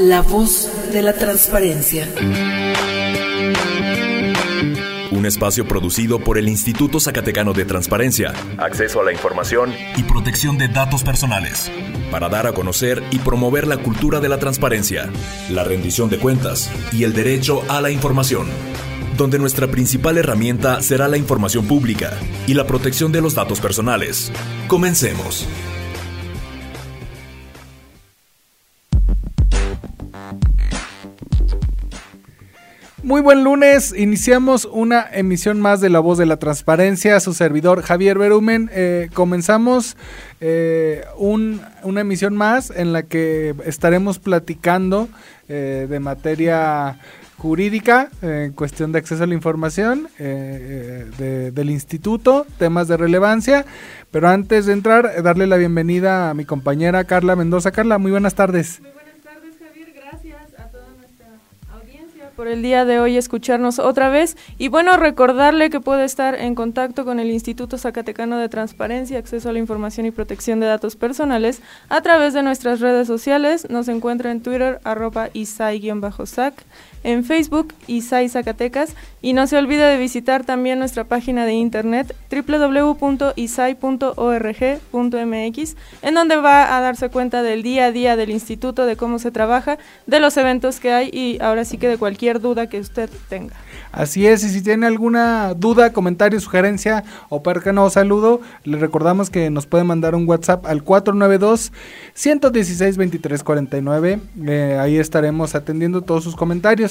La voz de la transparencia. Un espacio producido por el Instituto Zacatecano de Transparencia, Acceso a la Información y Protección de Datos Personales, para dar a conocer y promover la cultura de la transparencia, la rendición de cuentas y el derecho a la información, donde nuestra principal herramienta será la información pública y la protección de los datos personales. Comencemos. Muy buen lunes, iniciamos una emisión más de La Voz de la Transparencia, su servidor Javier Berumen. Eh, comenzamos eh, una emisión más en la que estaremos platicando eh, de materia jurídica, en cuestión de acceso a la información del instituto, temas de relevancia. Pero antes de entrar, darle la bienvenida a mi compañera Carla Mendoza. Carla, muy buenas tardes. Por el día de hoy escucharnos otra vez y bueno, recordarle que puede estar en contacto con el Instituto Zacatecano de Transparencia, Acceso a la Información y Protección de Datos Personales a través de nuestras redes sociales. Nos encuentra en Twitter arroba isai-sac en Facebook ISAI Zacatecas y no se olvide de visitar también nuestra página de internet www.isai.org.mx en donde va a darse cuenta del día a día del instituto, de cómo se trabaja, de los eventos que hay y ahora sí que de cualquier duda que usted tenga. Así es, y si tiene alguna duda, comentario, sugerencia o no saludo, le recordamos que nos puede mandar un WhatsApp al 492 116 2349. ahí estaremos atendiendo todos sus comentarios.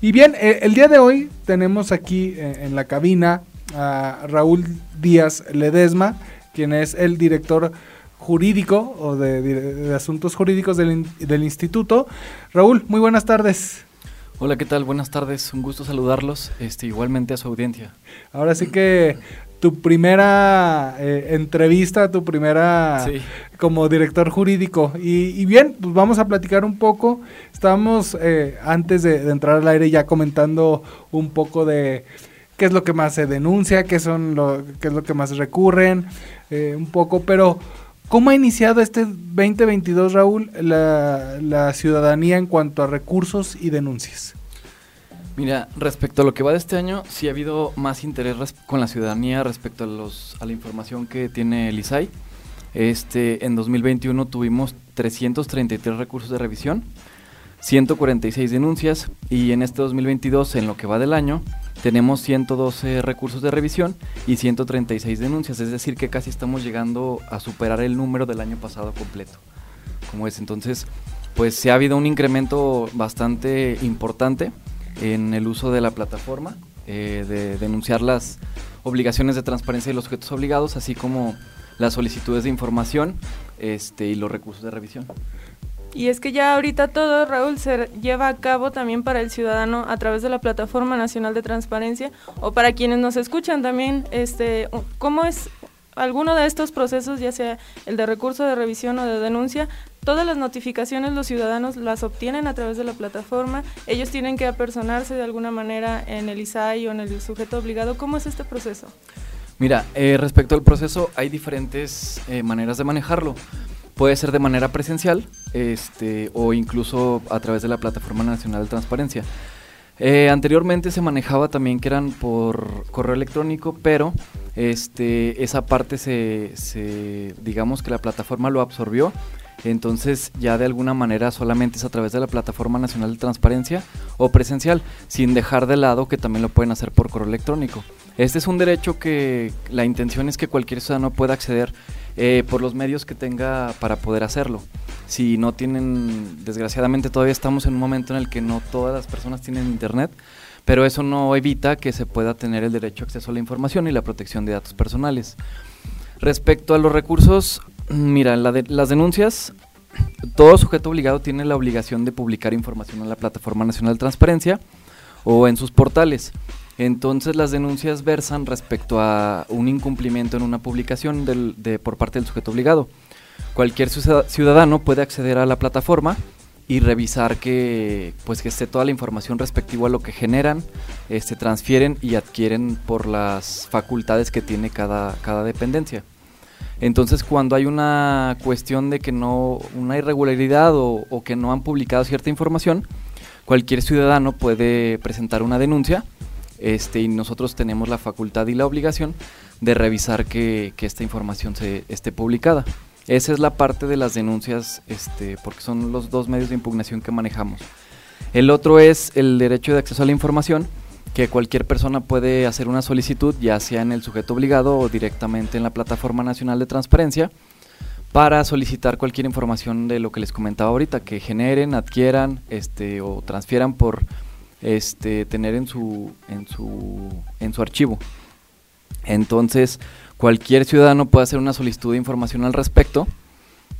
Y bien, eh, el día de hoy tenemos aquí eh, en la cabina a Raúl Díaz Ledesma, quien es el director jurídico o de, asuntos jurídicos del, del instituto. Raúl, muy buenas tardes. Hola, ¿qué tal? Buenas tardes, un gusto saludarlos, este, igualmente a su audiencia. Ahora sí que tu primera eh, entrevista, tu primera como director jurídico. Y, bien, pues vamos a platicar un poco. Estábamos eh, antes de, entrar al aire ya comentando un poco de qué es lo que más se denuncia, qué, son lo, qué es lo que más recurren, eh, un poco, pero ¿Cómo ha iniciado este 2022, Raúl, la, ciudadanía en cuanto a recursos y denuncias? Mira, respecto a lo que va de este año, sí ha habido más interés con la ciudadanía respecto a, los, a la información que tiene el ISAI. Este, en 2021 tuvimos 333 recursos de revisión, 146 denuncias y en este 2022, en lo que va del año, tenemos 112 recursos de revisión y 136 denuncias, es decir, que casi estamos llegando a superar el número del año pasado completo. Como es, entonces, pues se ha habido un incremento bastante importante en el uso de la plataforma, eh, de denunciar las obligaciones de transparencia y los objetos obligados, así como las solicitudes de información este, y los recursos de revisión. Y es que ya ahorita todo, Raúl, se lleva a cabo también para el ciudadano a través de la Plataforma Nacional de Transparencia o para quienes nos escuchan también, este, ¿cómo es alguno de estos procesos, ya sea el de recurso de revisión o de denuncia, todas las notificaciones los ciudadanos las obtienen a través de la plataforma, ellos tienen que apersonarse de alguna manera en el ISAI o en el sujeto obligado. ¿Cómo es este proceso? Mira, eh, respecto al proceso, hay diferentes eh, maneras de manejarlo. Puede ser de manera presencial este, o incluso a través de la Plataforma Nacional de Transparencia. Eh, anteriormente se manejaba también que eran por correo electrónico, pero este, esa parte se, se, digamos que la plataforma lo absorbió. Entonces ya de alguna manera solamente es a través de la Plataforma Nacional de Transparencia o presencial, sin dejar de lado que también lo pueden hacer por correo electrónico. Este es un derecho que la intención es que cualquier ciudadano pueda acceder eh, por los medios que tenga para poder hacerlo. Si no tienen, desgraciadamente todavía estamos en un momento en el que no todas las personas tienen internet, pero eso no evita que se pueda tener el derecho a acceso a la información y la protección de datos personales. Respecto a los recursos, mira, las denuncias, todo sujeto obligado tiene la obligación de publicar información en la Plataforma Nacional de Transparencia o en sus portales. Entonces las denuncias versan respecto a un incumplimiento en una publicación de, por parte del sujeto obligado. Cualquier ciudadano puede acceder a la plataforma y revisar que pues que esté toda la información respectiva a lo que generan, este, transfieren y adquieren por las facultades que tiene cada, cada dependencia. Entonces, cuando hay una cuestión de que no, una irregularidad o, que no han publicado cierta información, cualquier ciudadano puede presentar una denuncia este, y nosotros tenemos la facultad y la obligación de revisar que, que esta información se esté publicada. Esa es la parte de las denuncias, este, porque son los dos medios de impugnación que manejamos. El otro es el derecho de acceso a la información, que cualquier persona puede hacer una solicitud, ya sea en el sujeto obligado o directamente en la Plataforma Nacional de Transparencia, para solicitar cualquier información de lo que les comentaba ahorita, que generen, adquieran este, o transfieran por este, tener en su, en, su, en su archivo. Entonces, cualquier ciudadano puede hacer una solicitud de información al respecto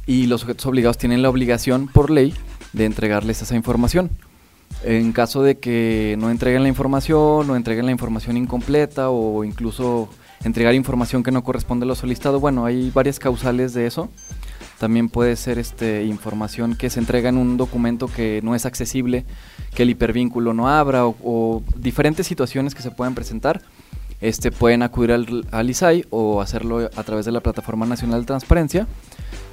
y los sujetos obligados tienen la obligación por ley de entregarles esa información. En caso de que no entreguen la información o entreguen la información incompleta o incluso entregar información que no corresponde a lo solicitado, bueno, hay varias causales de eso. También puede ser este, información que se entrega en un documento que no es accesible, que el hipervínculo no abra o, diferentes situaciones que se pueden presentar. Este, pueden acudir al, al, ISAI o hacerlo a través de la Plataforma Nacional de Transparencia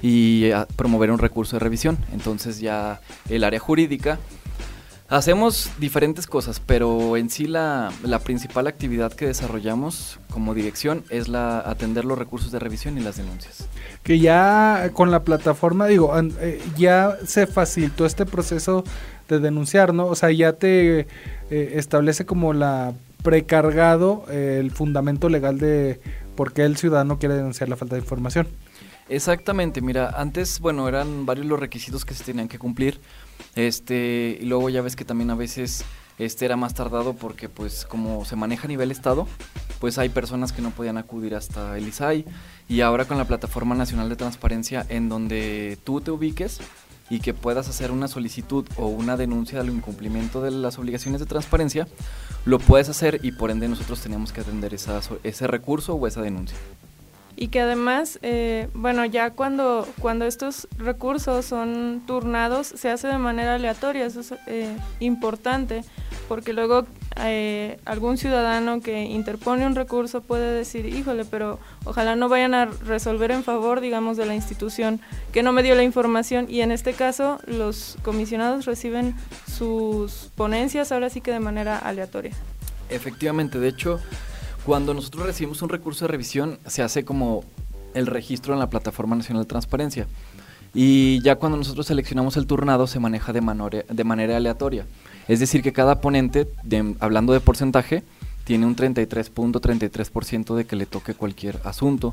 y promover un recurso de revisión. Entonces ya el área jurídica Hacemos diferentes cosas, pero en sí la, principal actividad que desarrollamos como dirección es la atender los recursos de revisión y las denuncias. Que ya con la plataforma, digo, eh, ya se facilitó este proceso de denunciar, ¿no? O sea, ya te eh, establece como la precargado eh, el fundamento legal de por qué el ciudadano quiere denunciar la falta de información. Exactamente, mira, antes, bueno, eran varios los requisitos que se tenían que cumplir este, y luego ya ves que también a veces este era más tardado porque pues como se maneja a nivel estado, pues hay personas que no podían acudir hasta el ISAI y ahora con la plataforma nacional de transparencia en donde tú te ubiques y que puedas hacer una solicitud o una denuncia del incumplimiento de las obligaciones de transparencia, lo puedes hacer y por ende nosotros tenemos que atender ese recurso o esa denuncia y que además, eh, bueno, ya cuando, cuando estos recursos son turnados, se hace de manera aleatoria, eso es eh, importante, porque luego eh, algún ciudadano que interpone un recurso puede decir, híjole, pero ojalá no vayan a resolver en favor, digamos, de la institución que no me dio la información, y en este caso los comisionados reciben sus ponencias ahora sí que de manera aleatoria. Efectivamente, de hecho, cuando nosotros recibimos un recurso de revisión, se hace como el registro en la Plataforma Nacional de Transparencia. Y ya cuando nosotros seleccionamos el turnado, se maneja de, manera, de manera aleatoria. Es decir, que cada ponente, hablando de porcentaje, tiene un 33.33% de que le toque cualquier asunto.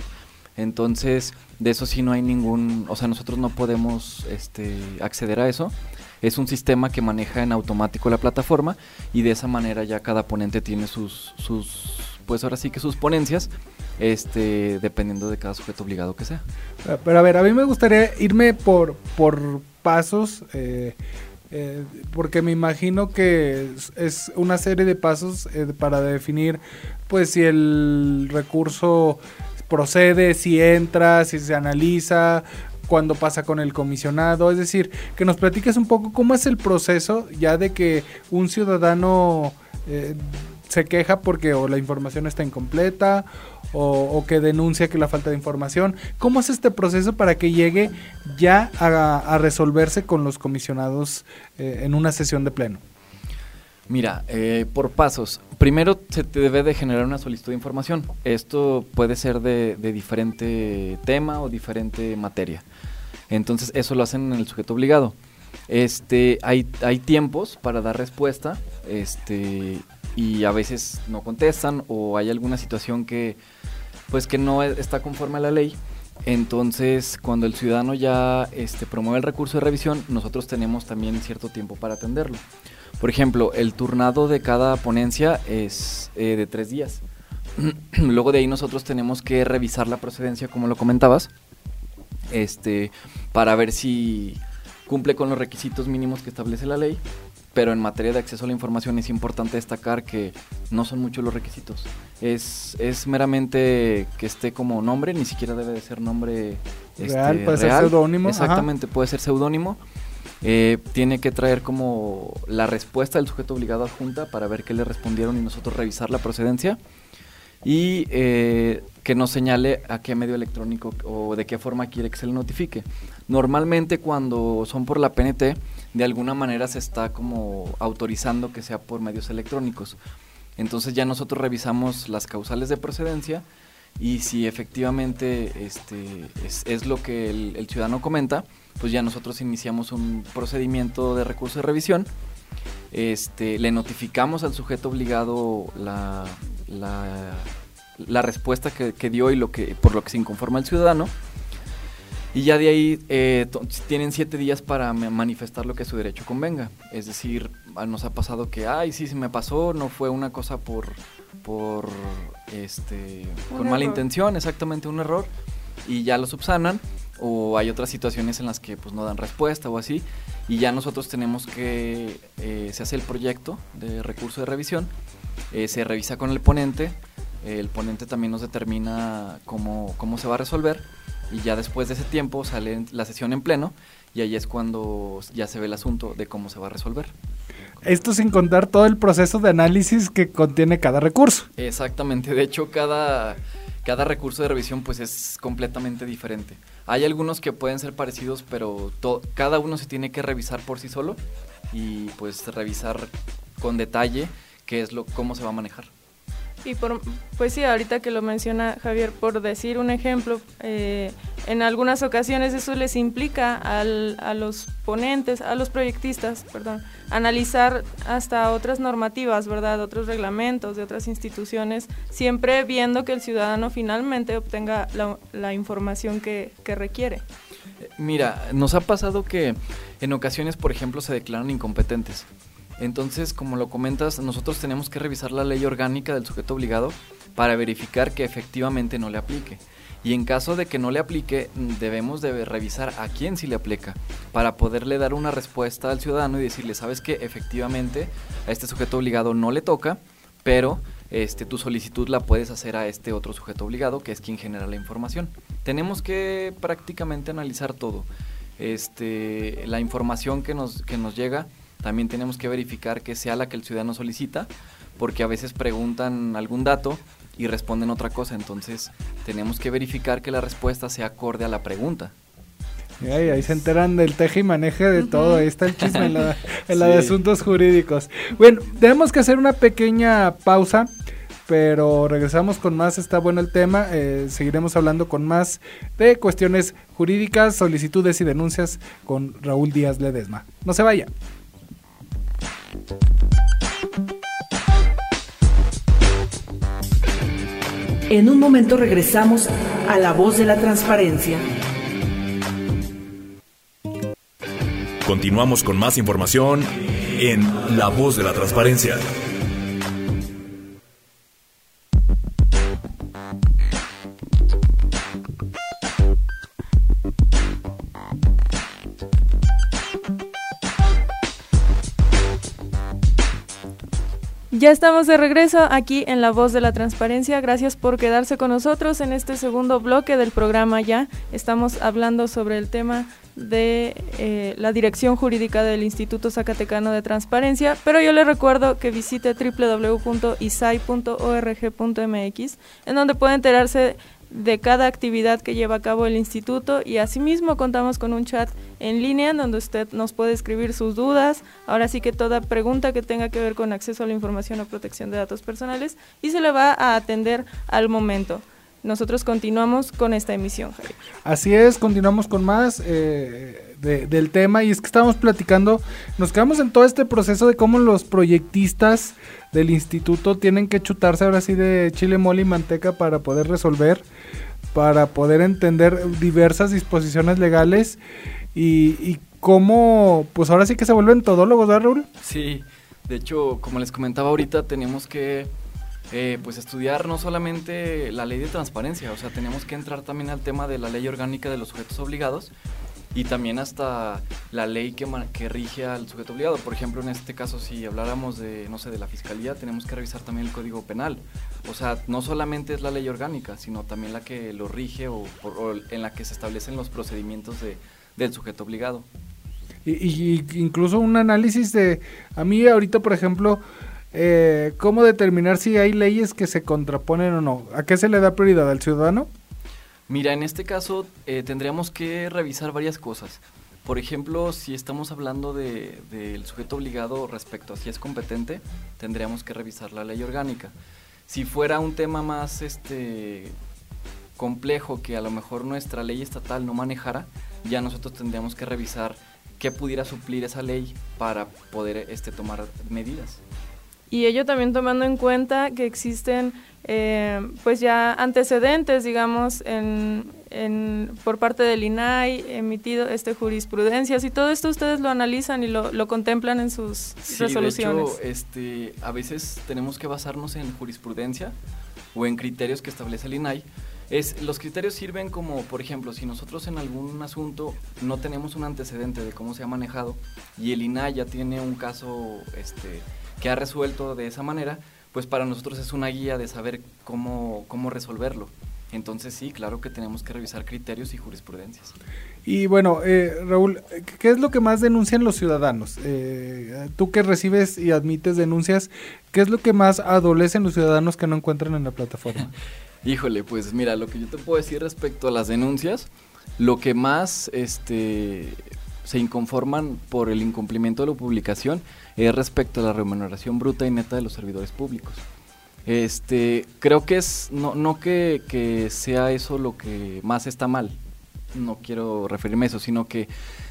Entonces, de eso sí no hay ningún, o sea, nosotros no podemos este, acceder a eso. Es un sistema que maneja en automático la plataforma y de esa manera ya cada ponente tiene sus, sus pues ahora sí que sus ponencias, este, dependiendo de cada sujeto obligado que sea. Ah, pero a ver, a mí me gustaría irme por, por pasos, eh, eh, porque me imagino que es, una serie de pasos eh, para definir, pues si el recurso procede, si entra, si se analiza, cuándo pasa con el comisionado, es decir, que nos platiques un poco cómo es el proceso ya de que un ciudadano se queja porque o la información está incompleta o, que denuncia que la falta de información. ¿Cómo es este proceso para que llegue ya a, resolverse con los comisionados eh, en una sesión de pleno? Mira, eh, por pasos. Primero se te debe de generar una solicitud de información. Esto puede ser de, de diferente tema o diferente materia. Entonces eso lo hacen en el sujeto obligado. Este, hay, hay tiempos para dar respuesta. Este, y a veces no contestan o hay alguna situación que pues que no está conforme a la ley. Entonces, cuando el ciudadano ya este, promueve el recurso de revisión, nosotros tenemos también cierto tiempo para atenderlo. Por ejemplo, el turnado de cada ponencia es eh, de tres días. Luego de ahí nosotros tenemos que revisar la procedencia, como lo comentabas, este, para ver si cumple con los requisitos mínimos que establece la ley pero en materia de acceso a la información es importante destacar que no son muchos los requisitos. Es, es meramente que esté como nombre, ni siquiera debe de ser nombre este, real, puede ser seudónimo. Exactamente, puede ser seudónimo. Eh, tiene que traer como la respuesta del sujeto obligado adjunta para ver qué le respondieron y nosotros revisar la procedencia. Y eh, que nos señale a qué medio electrónico o de qué forma quiere que se le notifique. Normalmente cuando son por la PNT, de alguna manera se está como autorizando que sea por medios electrónicos. Entonces ya nosotros revisamos las causales de procedencia y si efectivamente este, es, lo que el, ciudadano comenta, pues ya nosotros iniciamos un procedimiento de recurso de revisión. Este, le notificamos al sujeto obligado la, la, respuesta que, que, dio y lo que, por lo que se inconforma el ciudadano y ya de ahí eh, tienen siete días para manifestar lo que su derecho convenga. Es decir, nos ha pasado que, ay, sí, se me pasó, no fue una cosa por, por este, con mala intención, exactamente un error, y ya lo subsanan. O hay otras situaciones en las que pues no dan respuesta o así, y ya nosotros tenemos que, eh, se hace el proyecto de recurso de revisión, eh, se revisa con el ponente, el ponente también nos determina cómo, cómo se va a resolver y ya después de ese tiempo sale la sesión en pleno y ahí es cuando ya se ve el asunto de cómo se va a resolver. Esto sin contar todo el proceso de análisis que contiene cada recurso. Exactamente, de hecho cada, cada recurso de revisión pues es completamente diferente. Hay algunos que pueden ser parecidos, pero cada uno se tiene que revisar por sí solo y pues revisar con detalle qué es lo cómo se va a manejar. Y por, pues sí, ahorita que lo menciona Javier, por decir un ejemplo, eh, en algunas ocasiones eso les implica al, a los ponentes, a los proyectistas, perdón, analizar hasta otras normativas, ¿verdad? Otros reglamentos de otras instituciones, siempre viendo que el ciudadano finalmente obtenga la, la información que, que requiere. Mira, nos ha pasado que en ocasiones, por ejemplo, se declaran incompetentes. Entonces, como lo comentas, nosotros tenemos que revisar la ley orgánica del sujeto obligado para verificar que efectivamente no le aplique. Y en caso de que no le aplique, debemos de revisar a quién sí le aplica para poderle dar una respuesta al ciudadano y decirle, sabes que efectivamente a este sujeto obligado no le toca, pero este, tu solicitud la puedes hacer a este otro sujeto obligado, que es quien genera la información. Tenemos que prácticamente analizar todo. Este, la información que nos, que nos llega también tenemos que verificar que sea la que el ciudadano solicita, porque a veces preguntan algún dato y responden otra cosa, entonces tenemos que verificar que la respuesta sea acorde a la pregunta. ahí se enteran del teje y maneje de todo, ahí está el chisme en la, de asuntos jurídicos. Bueno, tenemos que hacer una pequeña pausa pero regresamos con más, está bueno el tema, eh, seguiremos hablando con más de cuestiones jurídicas, solicitudes y denuncias con Raúl Díaz Ledesma. No se vaya. En un momento regresamos a La Voz de la Transparencia. Continuamos con más información en La Voz de la Transparencia. Ya estamos de regreso aquí en La Voz de la Transparencia. Gracias por quedarse con nosotros en este segundo bloque del programa ya. Estamos hablando sobre el tema de eh, la dirección jurídica del Instituto Zacatecano de Transparencia, pero yo le recuerdo que visite www.isai.org.mx, en donde puede enterarse de cada actividad que lleva a cabo el instituto y asimismo contamos con un chat en línea donde usted nos puede escribir sus dudas, ahora sí que toda pregunta que tenga que ver con acceso a la información o protección de datos personales y se le va a atender al momento. Nosotros continuamos con esta emisión, Javier. Así es, continuamos con más eh, del tema y es que estamos platicando, nos quedamos en todo este proceso de cómo los proyectistas del instituto tienen que chutarse ahora sí de chile, mole y manteca para poder resolver, para poder entender diversas disposiciones legales y, y cómo, pues ahora sí que se vuelven todólogos, ¿verdad, Raúl? Sí, de hecho, como les comentaba ahorita, tenemos que eh, pues estudiar no solamente la ley de transparencia, o sea, tenemos que entrar también al tema de la ley orgánica de los sujetos obligados y también hasta la ley que, que rige al sujeto obligado. Por ejemplo, en este caso, si habláramos de, no sé, de la fiscalía, tenemos que revisar también el código penal. O sea, no solamente es la ley orgánica, sino también la que lo rige o, en la que se establecen los procedimientos de, del sujeto obligado. Y, y, incluso un análisis de, a mí ahorita, por ejemplo, eh, ¿cómo determinar si hay leyes que se contraponen o no? ¿A qué se le da prioridad al ciudadano? Mira, en este caso eh, tendríamos que revisar varias cosas. Por ejemplo, si estamos hablando del de, sujeto obligado respecto a si es competente, tendríamos que revisar la ley orgánica. Si fuera un tema más este, complejo que a lo mejor nuestra ley estatal no manejara, ya nosotros tendríamos que revisar qué pudiera suplir esa ley para poder este, tomar medidas. Y ello también tomando en cuenta que existen eh, pues ya antecedentes, digamos, en, en, por parte del INAI, emitido este jurisprudencias y todo esto ustedes lo analizan y lo, lo contemplan en sus resoluciones. De hecho, este, a veces tenemos que basarnos en jurisprudencia o en criterios que establece el INAI. Es, los criterios sirven como, por ejemplo, si nosotros en algún asunto no tenemos un antecedente de cómo se ha manejado y el INAI ya tiene un caso este, que ha resuelto de esa manera, pues para nosotros es una guía de saber cómo, cómo resolverlo. Entonces sí, claro que tenemos que revisar criterios y jurisprudencias. Y bueno, eh, Raúl, ¿qué es lo que más denuncian los ciudadanos? Eh, tú que recibes y admites denuncias, ¿qué es lo que más adolecen los ciudadanos que no encuentran en la plataforma? Híjole, pues mira, lo que yo te puedo decir respecto a las denuncias, lo que más este, se inconforman por el incumplimiento de la publicación es respecto a la remuneración bruta y neta de los servidores públicos. Este, creo que es, no, no que, que, sea eso lo que más está mal, no quiero referirme a eso, sino que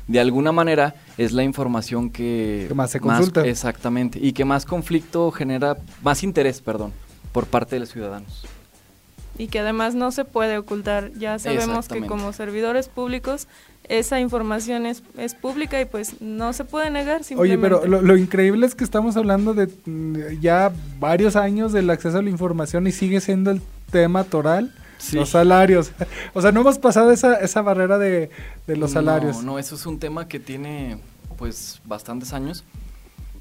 de alguna manera es la información que, que más se consulta. exactamente, y que más conflicto genera, más interés, perdón, por parte de los ciudadanos. Y que además no se puede ocultar, ya sabemos que como servidores públicos esa información es, es pública y pues no se puede negar. Oye, pero lo, lo, increíble es que estamos hablando de mm, ya varios años del acceso a la información y sigue siendo el tema toral. Sí. Los salarios. O sea, no hemos pasado esa, esa barrera de, de los salarios. No, no, eso es un tema que tiene pues bastantes años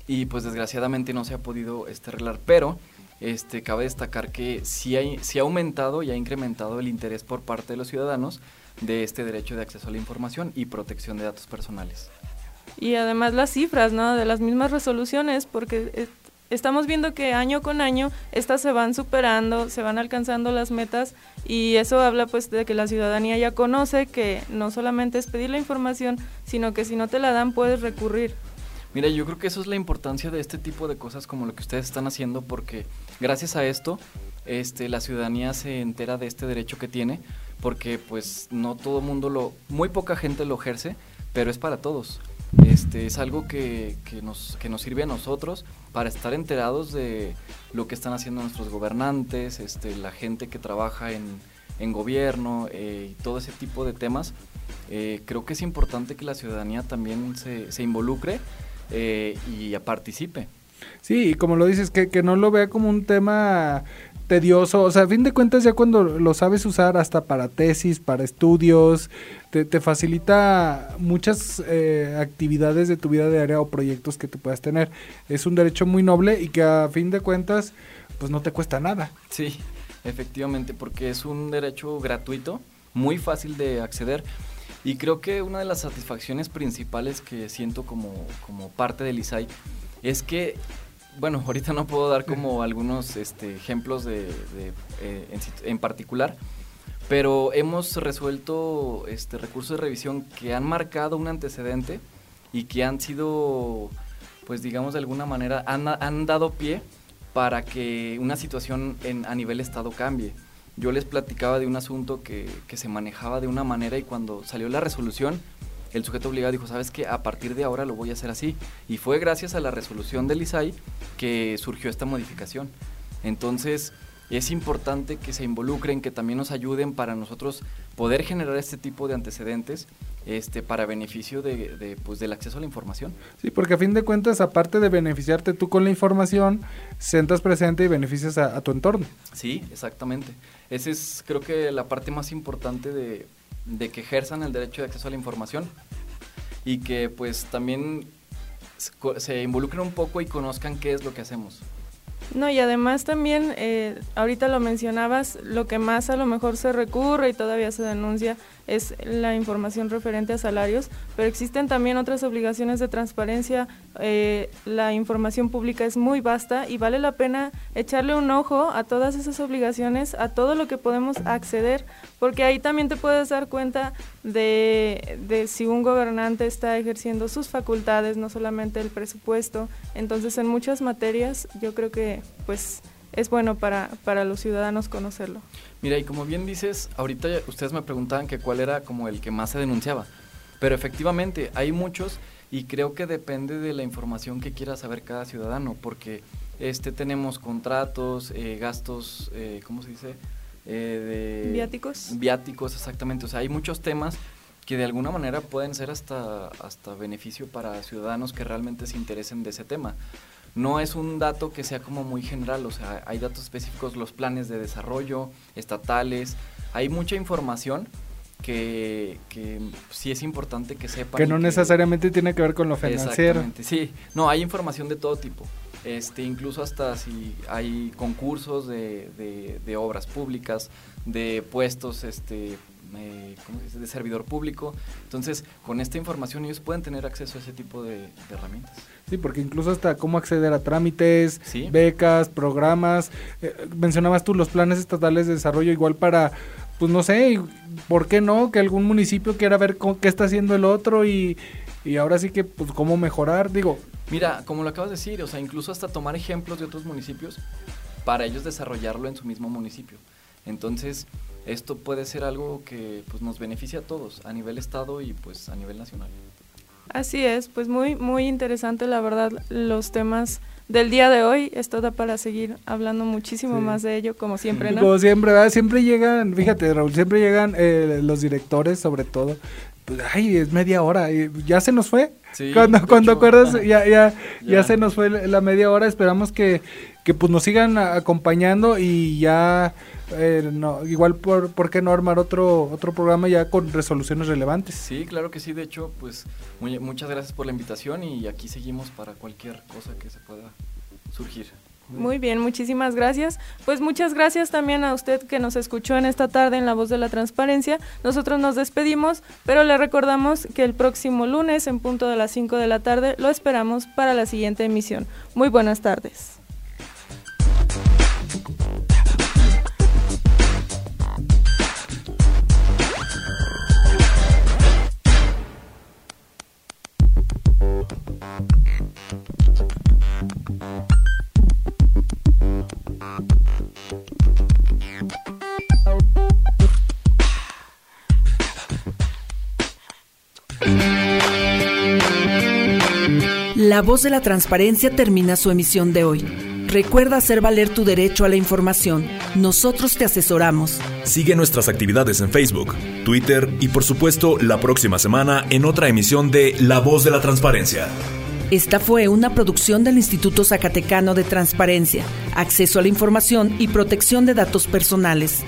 y pues desgraciadamente no se ha podido este, arreglar. Pero este, cabe destacar que sí, hay, sí ha aumentado y ha incrementado el interés por parte de los ciudadanos de este derecho de acceso a la información y protección de datos personales. Y además las cifras, ¿no? De las mismas resoluciones, porque estamos viendo que año con año estas se van superando, se van alcanzando las metas y eso habla pues de que la ciudadanía ya conoce que no solamente es pedir la información, sino que si no te la dan puedes recurrir. Mira, yo creo que eso es la importancia de este tipo de cosas como lo que ustedes están haciendo porque gracias a esto este, la ciudadanía se entera de este derecho que tiene porque pues no todo mundo lo, muy poca gente lo ejerce, pero es para todos. Este, es algo que, que, nos, que nos sirve a nosotros para estar enterados de lo que están haciendo nuestros gobernantes, este, la gente que trabaja en, en gobierno eh, y todo ese tipo de temas. Eh, creo que es importante que la ciudadanía también se, se involucre eh, y participe. Sí, y como lo dices, que, que no lo vea como un tema tedioso. O sea, a fin de cuentas, ya cuando lo sabes usar hasta para tesis, para estudios, te, te facilita muchas eh, actividades de tu vida diaria o proyectos que tú puedas tener. Es un derecho muy noble y que a fin de cuentas, pues no te cuesta nada. Sí, efectivamente, porque es un derecho gratuito, muy fácil de acceder. Y creo que una de las satisfacciones principales que siento como, como parte del ISAI es que bueno, ahorita no puedo dar como algunos este, ejemplos de, eh, en, particular, pero hemos resuelto este, recursos de revisión que han marcado un antecedente y que han sido, pues digamos de alguna manera, han, dado pie para que una situación a nivel Estado cambie. Yo les platicaba de un asunto que se manejaba de una manera y cuando salió la resolución, el sujeto obligado dijo, sabes que a partir de ahora lo voy a hacer así. Y fue gracias a la resolución del ISAI que surgió esta modificación. Entonces, es importante que se involucren, que también nos ayuden para nosotros poder generar este tipo de antecedentes este, para beneficio de, de, pues, del acceso a la información. Sí, porque a fin de cuentas, aparte de beneficiarte tú con la información, sentas presente y beneficias a, a tu entorno. Sí, exactamente. Esa es creo que la parte más importante de, de que ejerzan el derecho de acceso a la información y que pues también se involucren un poco y conozcan qué es lo que hacemos. No, y además también, eh, ahorita lo mencionabas, lo que más a lo mejor se recurre y todavía se denuncia es la información referente a salarios, pero existen también otras obligaciones de transparencia. Eh, la información pública es muy vasta y vale la pena echarle un ojo a todas esas obligaciones, a todo lo que podemos acceder, porque ahí también te puedes dar cuenta de, de si un gobernante está ejerciendo sus facultades, no solamente el presupuesto. Entonces, en muchas materias yo creo que pues es bueno para, para los ciudadanos conocerlo. Mira, y como bien dices, ahorita ustedes me preguntaban que cuál era como el que más se denunciaba, pero efectivamente hay muchos y creo que depende de la información que quiera saber cada ciudadano, porque este tenemos contratos, eh, gastos, eh, ¿cómo se dice? Eh, de viáticos. Viáticos, exactamente. O sea, hay muchos temas que de alguna manera pueden ser hasta, hasta beneficio para ciudadanos que realmente se interesen de ese tema no es un dato que sea como muy general, o sea, hay datos específicos, los planes de desarrollo estatales, hay mucha información que, que sí es importante que sepan. Que no necesariamente tiene que ver con lo financiero. Exactamente, sí. No, hay información de todo tipo. Este, incluso hasta si hay concursos de, de, de obras públicas, de puestos este, eh, de servidor público. Entonces, con esta información ellos pueden tener acceso a ese tipo de, herramientas. Sí, porque incluso hasta cómo acceder a trámites, becas, programas. Eh, mencionabas tú los planes estatales de desarrollo igual para, pues no sé, ¿por qué no? Que algún municipio quiera ver qué está haciendo el otro y, y ahora sí que, pues, cómo mejorar. Digo, Mira, como lo acabas de decir, o sea, incluso hasta tomar ejemplos de otros municipios para ellos desarrollarlo en su mismo municipio. Entonces, esto puede ser algo que pues, nos beneficia a todos, a nivel Estado y pues a nivel nacional. Así es, pues muy, muy interesante la verdad los temas del día de hoy. Esto da para seguir hablando muchísimo más de ello, como siempre, ¿no? Como siempre, ¿verdad? Siempre llegan, fíjate, Raúl, siempre llegan eh, los directores, sobre todo. Pues, ay, es media hora, y ya se nos fue. cuando cuando acuerdas, ya, ya, ya, se nos fue la media hora. Esperamos que, que pues nos sigan acompañando y ya eh, no, igual por, por, qué no armar otro otro programa ya con resoluciones relevantes. Sí, claro que sí. De hecho, pues muchas gracias por la invitación y aquí seguimos para cualquier cosa que se pueda surgir. Muy bien, muchísimas gracias. Pues muchas gracias también a usted que nos escuchó en esta tarde en La Voz de la Transparencia. Nosotros nos despedimos, pero le recordamos que el próximo lunes en punto de las 5 de la tarde lo esperamos para la siguiente emisión. Muy buenas tardes. La voz de la transparencia termina su emisión de hoy. Recuerda hacer valer tu derecho a la información. Nosotros te asesoramos. Sigue nuestras actividades en Facebook, Twitter y por supuesto la próxima semana en otra emisión de La voz de la transparencia. Esta fue una producción del Instituto Zacatecano de Transparencia, Acceso a la Información y Protección de Datos Personales.